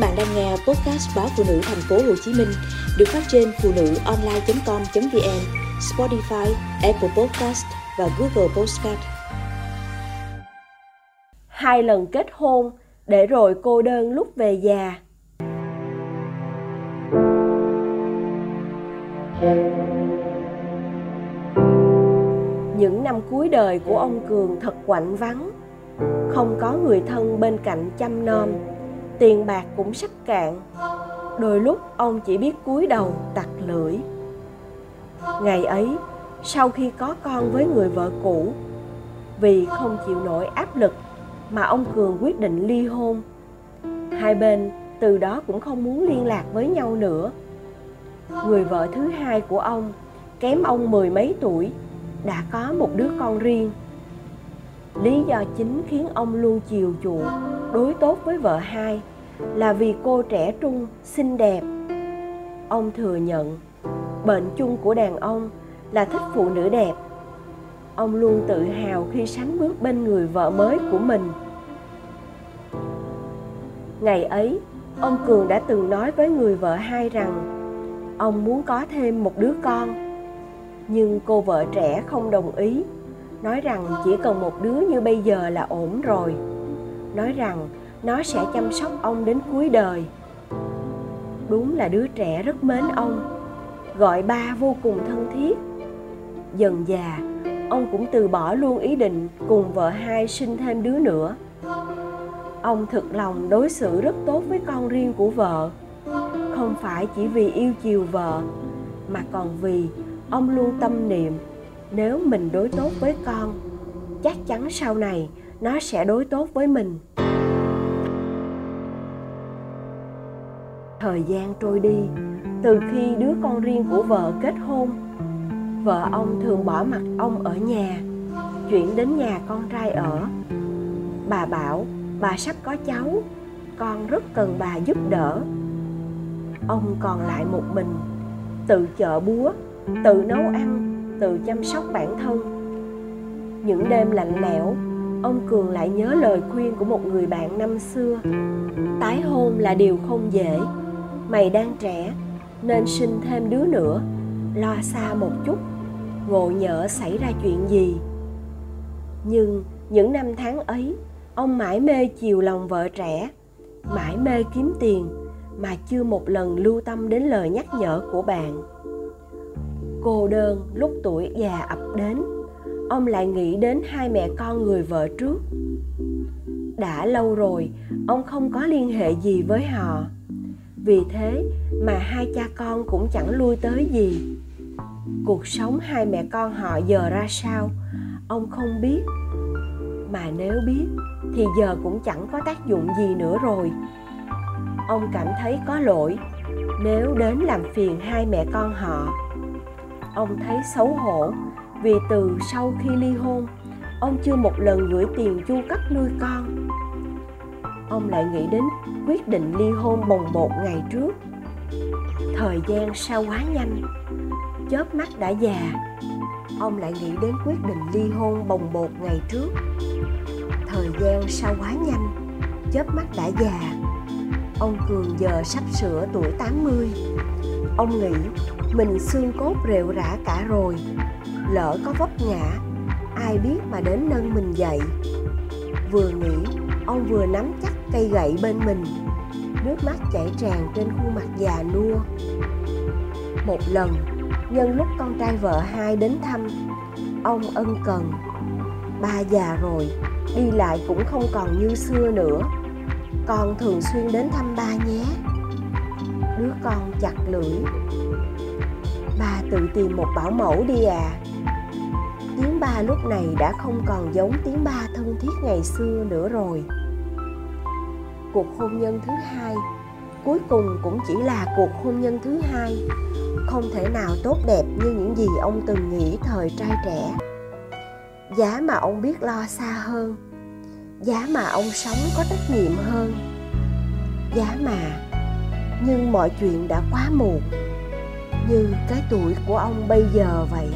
bạn đang nghe podcast báo phụ nữ thành phố Hồ Chí Minh được phát trên phụ nữ online.com.vn, Spotify, Apple Podcast và Google Podcast. Hai lần kết hôn để rồi cô đơn lúc về già. Những năm cuối đời của ông Cường thật quạnh vắng, không có người thân bên cạnh chăm nom tiền bạc cũng sắp cạn. Đôi lúc ông chỉ biết cúi đầu tặc lưỡi. Ngày ấy, sau khi có con với người vợ cũ, vì không chịu nổi áp lực mà ông cường quyết định ly hôn. Hai bên từ đó cũng không muốn liên lạc với nhau nữa. Người vợ thứ hai của ông kém ông mười mấy tuổi, đã có một đứa con riêng. Lý do chính khiến ông luôn chiều chuộng đối tốt với vợ hai là vì cô trẻ trung, xinh đẹp. Ông thừa nhận, bệnh chung của đàn ông là thích phụ nữ đẹp. Ông luôn tự hào khi sánh bước bên người vợ mới của mình. Ngày ấy, ông cường đã từng nói với người vợ hai rằng ông muốn có thêm một đứa con. Nhưng cô vợ trẻ không đồng ý, nói rằng chỉ cần một đứa như bây giờ là ổn rồi nói rằng nó sẽ chăm sóc ông đến cuối đời. Đúng là đứa trẻ rất mến ông, gọi ba vô cùng thân thiết. Dần già, ông cũng từ bỏ luôn ý định cùng vợ hai sinh thêm đứa nữa. Ông thực lòng đối xử rất tốt với con riêng của vợ, không phải chỉ vì yêu chiều vợ, mà còn vì ông luôn tâm niệm, nếu mình đối tốt với con, chắc chắn sau này nó sẽ đối tốt với mình. Thời gian trôi đi, từ khi đứa con riêng của vợ kết hôn, vợ ông thường bỏ mặt ông ở nhà, chuyển đến nhà con trai ở. Bà bảo, bà sắp có cháu, con rất cần bà giúp đỡ. Ông còn lại một mình, tự chợ búa, tự nấu ăn, tự chăm sóc bản thân. Những đêm lạnh lẽo ông cường lại nhớ lời khuyên của một người bạn năm xưa. Tái hôn là điều không dễ. Mày đang trẻ, nên sinh thêm đứa nữa. Lo xa một chút, ngộ nhỡ xảy ra chuyện gì. Nhưng những năm tháng ấy, ông mãi mê chiều lòng vợ trẻ, mãi mê kiếm tiền mà chưa một lần lưu tâm đến lời nhắc nhở của bạn. Cô đơn lúc tuổi già ập đến ông lại nghĩ đến hai mẹ con người vợ trước. Đã lâu rồi, ông không có liên hệ gì với họ. Vì thế mà hai cha con cũng chẳng lui tới gì. Cuộc sống hai mẹ con họ giờ ra sao, ông không biết. Mà nếu biết, thì giờ cũng chẳng có tác dụng gì nữa rồi. Ông cảm thấy có lỗi nếu đến làm phiền hai mẹ con họ. Ông thấy xấu hổ vì từ sau khi ly hôn, ông chưa một lần gửi tiền chu cấp nuôi con. Ông lại nghĩ đến quyết định ly hôn bồng bột ngày trước. Thời gian sao quá nhanh, chớp mắt đã già. Ông lại nghĩ đến quyết định ly hôn bồng bột ngày trước. Thời gian sao quá nhanh, chớp mắt đã già. Ông cường giờ sắp sửa tuổi 80 ông nghĩ mình xương cốt rệu rã cả rồi lỡ có vấp ngã, ai biết mà đến nâng mình dậy. Vừa nghĩ, ông vừa nắm chắc cây gậy bên mình, nước mắt chảy tràn trên khuôn mặt già nua. Một lần, nhân lúc con trai vợ hai đến thăm, ông ân cần. Ba già rồi, đi lại cũng không còn như xưa nữa. Con thường xuyên đến thăm ba nhé. Đứa con chặt lưỡi. Ba tự tìm một bảo mẫu đi à tiếng ba lúc này đã không còn giống tiếng ba thân thiết ngày xưa nữa rồi. Cuộc hôn nhân thứ hai, cuối cùng cũng chỉ là cuộc hôn nhân thứ hai. Không thể nào tốt đẹp như những gì ông từng nghĩ thời trai trẻ. Giá mà ông biết lo xa hơn, giá mà ông sống có trách nhiệm hơn. Giá mà, nhưng mọi chuyện đã quá muộn như cái tuổi của ông bây giờ vậy.